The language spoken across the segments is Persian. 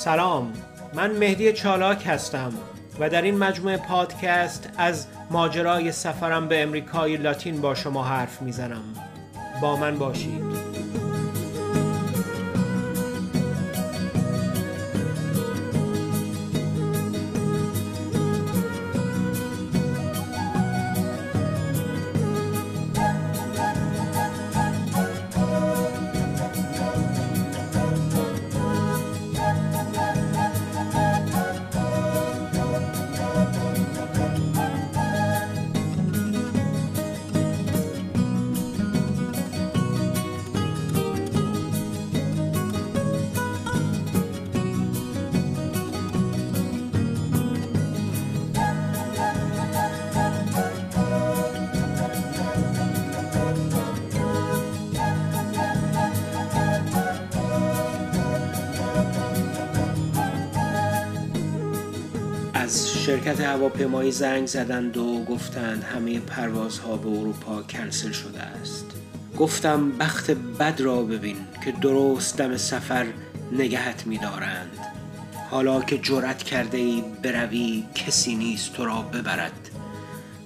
سلام. من مهدی چالاک هستم و در این مجموعه پادکست از ماجرای سفرم به امریکای لاتین با شما حرف می‌زنم. با من باشید. از شرکت هواپیمایی زنگ زدند و گفتند همه پروازها به اروپا کنسل شده است. گفتم بخت بد را ببین که درست دم سفر نگهت می‌دارند. حالا که جرأت کرده ای بروی کسی نیست تو را ببرد.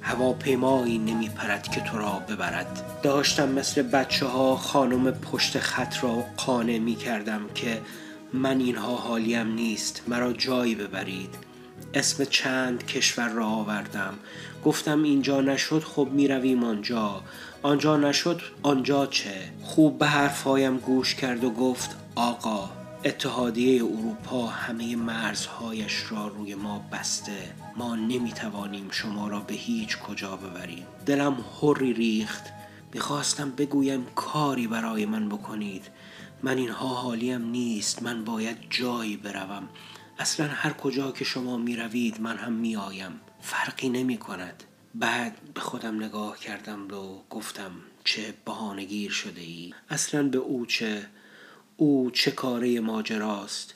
هواپیمایی نمی پرد که تو را ببرد. داشتم مثل بچه ها خانم پشت خط را قانع می کردم که من اینها حالیم نیست مرا جایی ببرید. اسم چند کشور را آوردم. گفتم اینجا نشد خب می‌رویم آنجا. آنجا نشد آنجا چه؟ خوب به حرفهایم گوش کرد و گفت آقا اتحادیه اروپا همه مرزهایش را روی ما بسته. ما نمی‌توانیم شما را به هیچ کجا ببریم. دلم حری ریخت. می‌خواستم بگویم کاری برای من بکنید. من اینها حالیم نیست. من باید جایی بروم. اصلا هر کجا که شما می روید من هم می آیم فرقی نمی کند بعد به خودم نگاه کردم و گفتم چه بهانگیر شده ای اصلا به او چه او چه کاره ماجراست.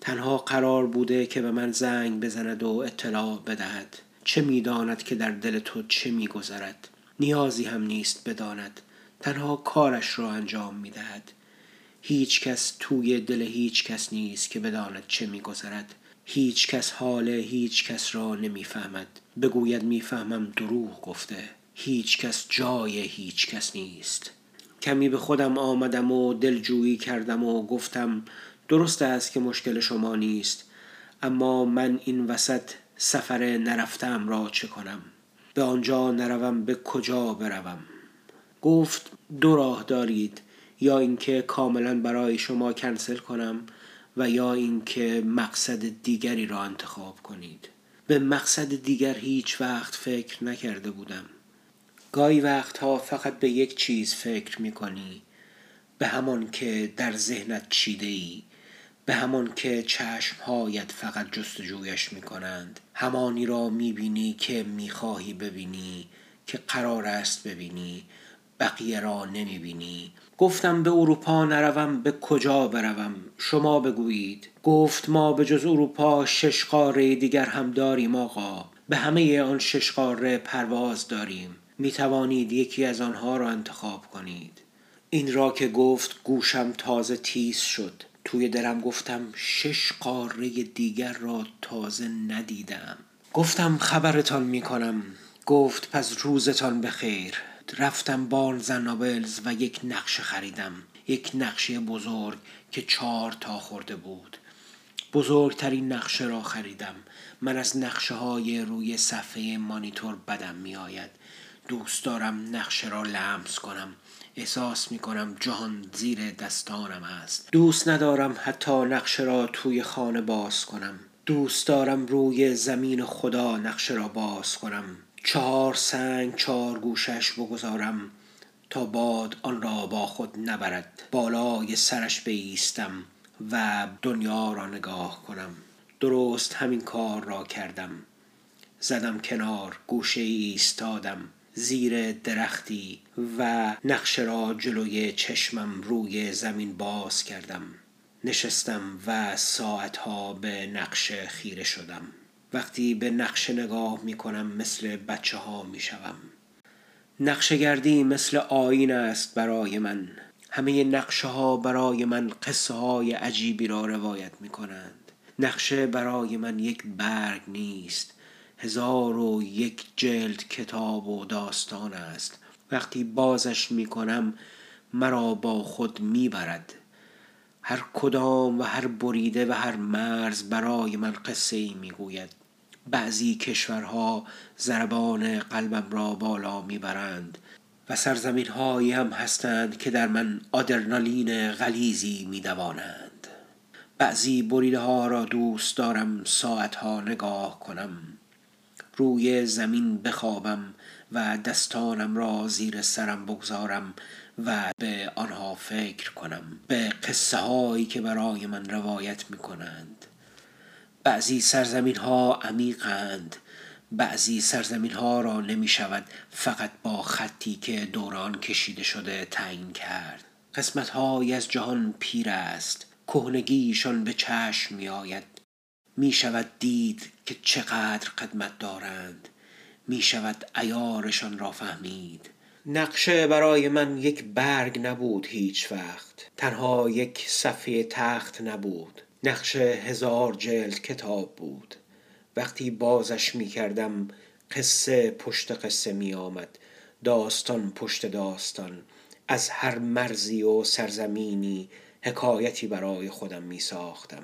تنها قرار بوده که به من زنگ بزند و اطلاع بدهد. چه می‌داند که در دل تو چه میگذرد. نیازی هم نیست بداند. تنها کارش را انجام می‌دهد. هیچ کس توی دل هیچ کس نیست که بداند چه میگذرد. هیچ کس حال هیچ کس را نمی‌فهمد. بگوید می‌فهمم دروغ گفته. هیچ کس جای هیچ کس نیست. کمی به خودم آمدم و دلجویی کردم و گفتم درست است که مشکل شما نیست اما من این وسط سفر نرفتم را چه کنم؟ به آنجا نروم به کجا بروم؟ گفت دو راه دارید. یا اینکه کاملا برای شما کنسل کنم و یا اینکه مقصد دیگری را انتخاب کنید. به مقصد دیگر هیچ وقت فکر نکرده بودم. گاهی وقتها فقط به یک چیز فکر می کنی به همان که در ذهنت چیده ای به همان که چشمهایت فقط جستجویش می کنند همانی را می بینی که می خواهی ببینی که قرار است ببینی. بقیه را نمی بینی گفتم به اروپا نروم به کجا بروم؟ شما بگویید. گفت ما به جز اروپا شش قاره دیگر هم داریم آقا. به همه آن شش قاره پرواز داریم. می توانید یکی از آنها را انتخاب کنید. این را که گفت گوشم تازه تیز شد. توی درم گفتم شش قاره دیگر را تازه ندیدم. گفتم خبرتان می کنم گفت پس روزتان بخیر. رفتم بارنز نابلز و یک نقشه خریدم. یک نقشه بزرگ که چهار تا خورده بود. بزرگترین نقشه را خریدم. من از نقشه های روی صفحه مانیتور بدم می آید دوست دارم نقشه را لمس کنم. احساس می کنم جهان زیر دستانم است. دوست ندارم حتی نقشه را توی خانه باز کنم. دوست دارم روی زمین خدا نقشه را باز کنم. چهار سنگ چهار گوشش بگذارم تا باد آن را با خود نبرد. بالای سرش بیستم و دنیا را نگاه کنم. درست همین کار را کردم. زدم کنار گوشه ایستادم زیر درختی و نقشه را جلوی چشمم روی زمین باز کردم. نشستم و ساعتها به نقشه خیره شدم. وقتی به نقشه نگاه می کنم مثل بچه ها می شوم نقشه گردی مثل آین است برای من. همه نقشه ها برای من قصه های عجیبی را روایت می کنند نقشه برای من یک برگ نیست. هزار و یک جلد کتاب و داستان است. وقتی بازش می کنم مرا با خود می برد هر کدام و هر بریده و هر مرز برای من قصه ای می گوید بعضی کشورها زربان قلبم را بالا می برند و سرزمین هایی هم هستند که در من آدرنالین غلیزی می دوانند بعضی بریده ها را دوست دارم ساعت ها نگاه کنم. روی زمین بخوابم و دستانم را زیر سرم بگذارم و به آنها فکر کنم به قصه هایی که برای من روایت می کنند بعضی سرزمین ها عمیقند بعضی سرزمین ها را نمی شود فقط با خطی که دوران کشیده شده تعیین کرد. قسمت های از جهان پیر است. کهنگیشان به چشم می آید می شود دید که چقدر قدمت دارند. می شود ایارشان را فهمید. نقشه برای من یک برگ نبود هیچ وقت. تنها یک صفحه تخت نبود. نقشه هزار جلد کتاب بود. وقتی بازش می کردم قصه پشت قصه می آمد داستان پشت داستان. از هر مرزی و سرزمینی حکایتی برای خودم می ساختم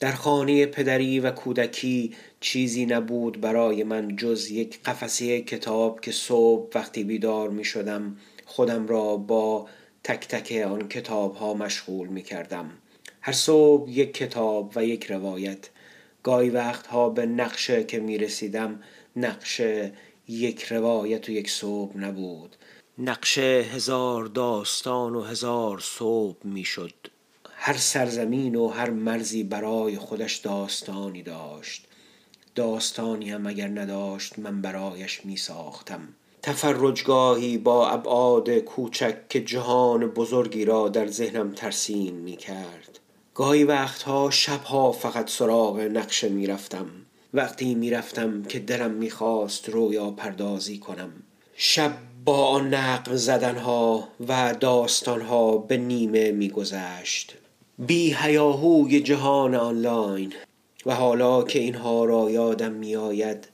در خانه پدری و کودکی چیزی نبود برای من جز یک قفسه کتاب که صبح وقتی بیدار می شدم خودم را با تک تک آن کتاب ها مشغول می کردم هر صبح یک کتاب و یک روایت. گاهی وقتها به نقشه که می رسیدم نقشه یک روایت و یک صبح نبود. نقشه هزار داستان و هزار صبح می شد هر سرزمین و هر مرزی برای خودش داستانی داشت. داستانی هم اگر نداشت من برایش می ساختم تفرجگاهی با ابعاد کوچک که جهان بزرگی را در ذهنم ترسیم می کرد گاهی وقتها شبها فقط سراغ نقشه می رفتم وقتی می رفتم که دلم می خواست رویا پردازی کنم. شب با آن نقم زدنها و داستانها به نیمه می گذشت بی هیاهوی جهان آنلاین. و حالا که اینها را یادم می آید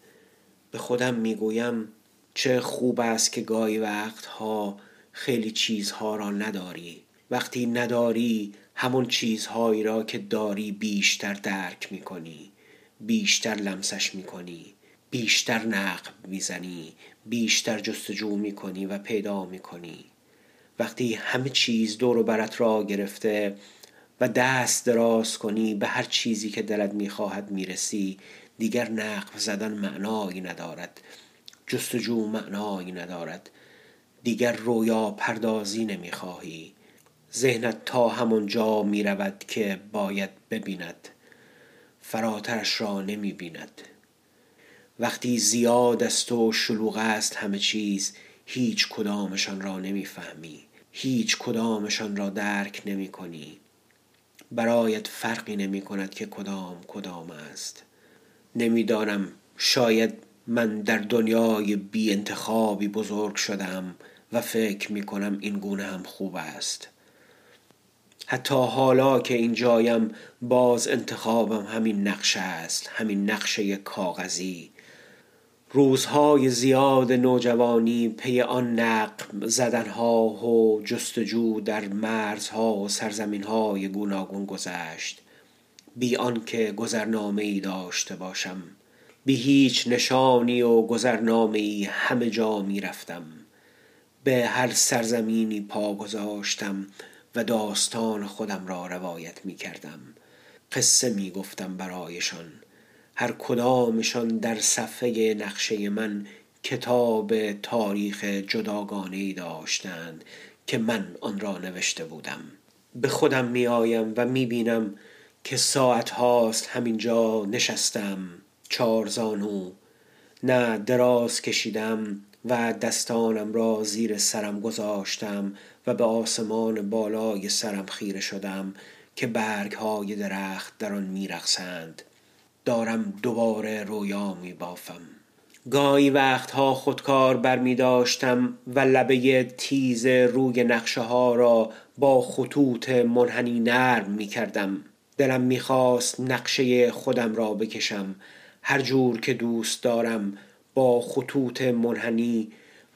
به خودم می گویم چه خوب است که گاهی وقتها خیلی چیزها را نداری. وقتی نداری همون چیزهایی را که داری بیشتر درک می کنی بیشتر لمسش می کنی بیشتر نقب می‌زنی بیشتر جستجو می کنی و پیدا می کنی وقتی همه چیز دور و برت را گرفته و دست دراز کنی به هر چیزی که دلت می‌خواهد می‌رسی دیگر نقب زدن معنایی ندارد جستجو معنایی ندارد دیگر رویا پردازی نمی‌خواهی. ذهنت تا همون جا می رود که باید ببیند. فراترش را نمی بیند. وقتی زیاد است و شلوغ است همه چیز هیچ کدامشان را نمی‌فهمی هیچ کدامشان را درک نمی کنی. برایت فرقی نمی کند که کدام کدام است. نمی‌دانم شاید من در دنیای بی انتخابی بزرگ شدم و فکر می کنم این گونه هم خوب است. حتی حالا که این جایم باز انتخابم همین نقشه است همین نقشه کاغذی. روزهای زیاد نوجوانی پی آن نقم زدنها و جستجو در مرزها و سرزمینهای گوناگون گذشت. بی آنکه گذرنامه ای داشته باشم بی هیچ نشانی و گذرنامه ای همه جا می رفتم به هر سرزمینی پا گذاشتم و داستان خودم را روایت می کردم. قصه می گفتم برایشان. هر کدامشان در صفحه نقشه من کتاب تاریخ جداگانه داشتند که من آن را نوشته بودم. به خودم می آیم و می بینم که ساعت هاست همینجا نشستم. چار زانو. نه دراز کشیدم. و دستانم را زیر سرم گذاشتم و به آسمان بالای سرم خیره شدم که برگ های درخت در آن میرقصند. دارم دوباره رویا می بافم گاهی وقتها خودکار بر می داشتم و لبه تیز روی نقشه ها را با خطوط منحنی نرم می کردم دلم می‌خواست نقشه خودم را بکشم. هر جور که دوست دارم با خطوط منحنی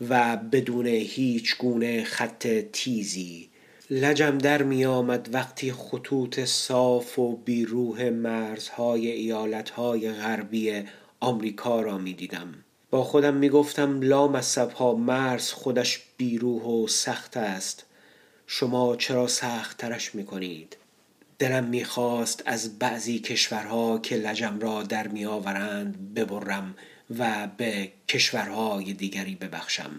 و بدون هیچ گونه خط تیزی. لجم در می آمد وقتی خطوط صاف و بیروه مرزهای ایالتهای غربی آمریکا را می دیدم. با خودم می گفتم لا ها مرز خودش بیروه و سخت است. شما چرا سخت ترش می کنید؟ دلم می‌خواست از بعضی کشورها که لجم را در میآورند ببرم و به کشورهای دیگری ببخشم.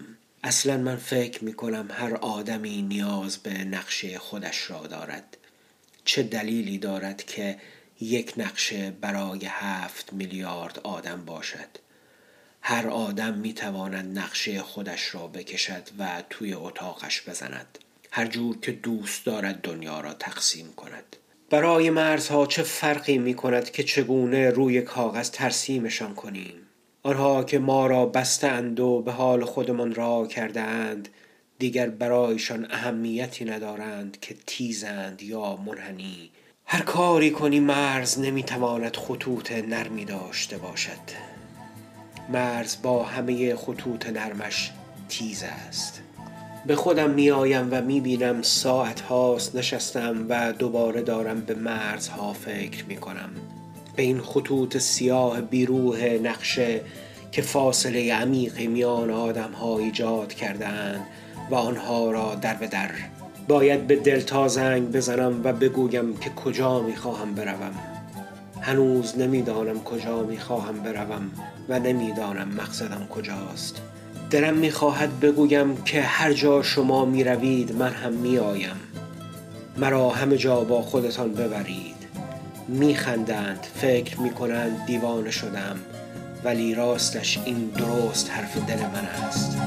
اصلا من فکر می کنم هر آدمی نیاز به نقشه خودش را دارد. چه دلیلی دارد که یک نقشه برای هفت میلیارد آدم باشد؟ هر آدم می تواند نقشه خودش را بکشد و توی اتاقش بزند. هر جور که دوست دارد دنیا را تقسیم کند. برای مرزها چه فرقی می کند که چگونه روی کاغذ ترسیمشان کنیم؟ آنها که ما را بستند و به حال خودمان را کردند دیگر برایشان اهمیتی ندارند که تیزند یا منحنی. هر کاری کنی مرز نمی‌تواند خطوط نرمی داشته باشد. مرز با همه خطوط نرمش تیز است. به خودم میآیم و می‌بینم ساعت هاست نشستم و دوباره دارم به مرزها فکر می‌کنم. به این خطوط سیاه بیروه نقشه که فاصله عمیقی میان آدم ها ایجاد کردند و آنها را در به در. باید به دلتا زنگ بزنم و بگویم که کجا می‌خواهم بروم. هنوز نمی‌دانم کجا می‌خواهم بروم و نمی‌دانم مقصدم کجاست. دلم می‌خواهد بگویم که هر جا شما می‌روید من هم میآیم. مرا همه جا با خودتان ببرید. میخندند فکر می‌کنند دیوانه شدم ولی راستش این درست حرف دل من است.